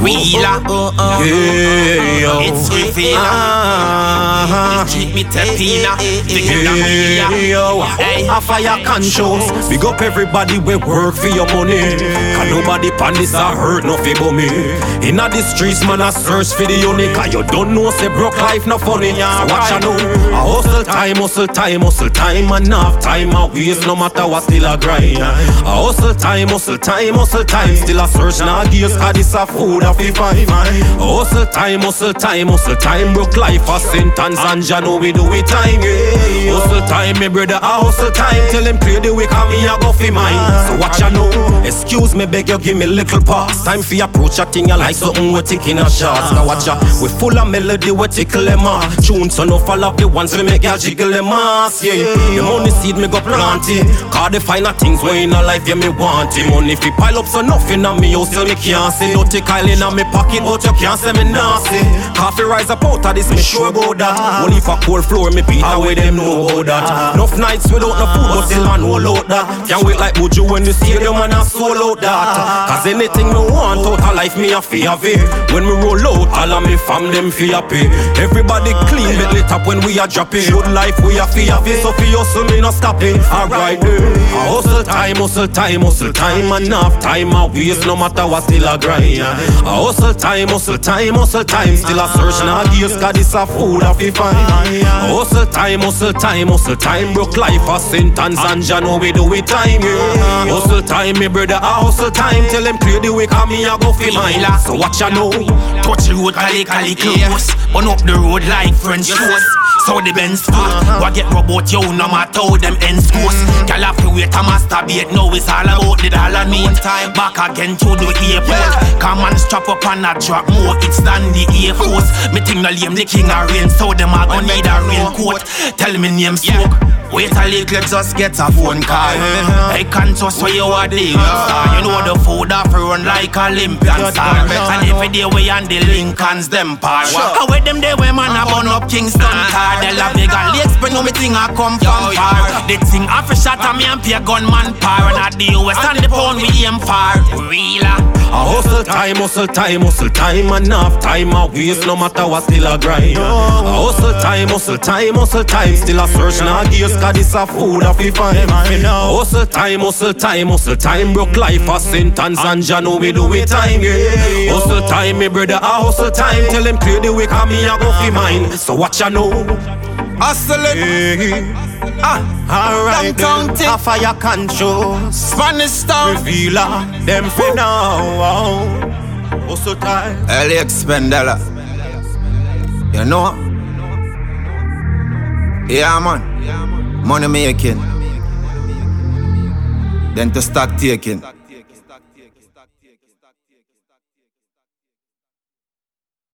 Wheeler. Oh, oh, oh, oh, yeah, yo. It's Ryveela. Uh-huh. Treat me Tepina. Yeah, yo. A Fiyah Konchous. Big up everybody we work for your money. Can nobody pan this a hurt nothing but me. Inna the streets, man, I search for the unique. Cause you don't know, say broke life not funny. Yeah, so watch I know. I hustle time, hustle time, hustle time enough. Time I waste, no matter what, still I grind. I hustle time, hustle time, hustle time. Still I search, now nah, gears, cause this a food, a 45. Hustle time, oh, hustle time, oh, hustle time. Broke life for St. and John, know we do it time. Yeah. Hustle time, me brother, ah, I hustle time. Tell him play the week, and me a go fi mine. So watch I know, excuse me, beg you, give me little pass. Time for approach a thing, you like something um, we taking a shots. Now watch ya, we full of melody, we tickle them off. Tune so no fall the ones we make ya jiggle them ass. Yeah, the money seed me go plant it. Cause the finer things way in a life, yeah me want it. Money fi pile up so nothing on me, house, so me can't see. Dirty Kyle in a me pocket, but you can't say me nasty. Coffee rise up out of this, me sure about that. Only for cold floor, me beat away them know about that. Enough nights without no food, but still man hold out that. Can't wait like Buju when the stadium and I soul out that. Cause anything me want out of life, me a fi have it. When me roll out, all of me fam them fi happy. Everybody clean, but lit up when we are dropping. Good life, we a fi have it, so fi hustle me no stopping. Alright, eh. Hustle time, hustle time, hustle time, enough time I waste no matter what, still a grind. Hustle time, hustle time, hustle time, still a search now gears, cause this a food I fi find. Hustle time, hustle time, hustle time, broke life a sentence, and ya know we do it time. Yeah. Hustle time, me brother, a hustle time, tell them clear the way, cause me a go fi mine. Ah, so what ya know? Touch the road, cali cali close. Burn up the road like French toast. So the Benz foot. Uh-huh. What get robot, yo, no matter how them ends goes. Girl have to wait a masturbate. Now it's all about the dollar note. Back again to the airport. Come and strap up and a drop more. It's than the Air Force. Me think no lame, the king of rain. So them a gonna need a raincoat. Tell me name smoke. Wait a little, just get a phone call. I can't trust where you are there. You know the food off run like Olympian star. And every day we on the Lincolns, them par. How with them they way man a burn up Kingston car. They love big and lakes, but no me thing I come from far. The thing off a shot and me and pay gunman par. And at the US and the pound we aim far. Realer. A hustle time, hustle time, hustle time, enough time I waste no matter what, still a grind. A hustle time, hustle time, hustle time, still a search now gears, cause this a food I fi find. Hustle time, hustle time, hustle time, broke life a sentence, and ya know we do it time. Yeah. Hustle time, me brother, a hustle time, tell them clear the way, cause me a go fi mine. So what ya know? Hustling. Yeah. Ah, Alright, then, a Fiyah Konchous. Spanish town. Ryveela, them fi now. Hustle time. Alex Spendella. You know? Yeah, man. Money making. Then to start taking.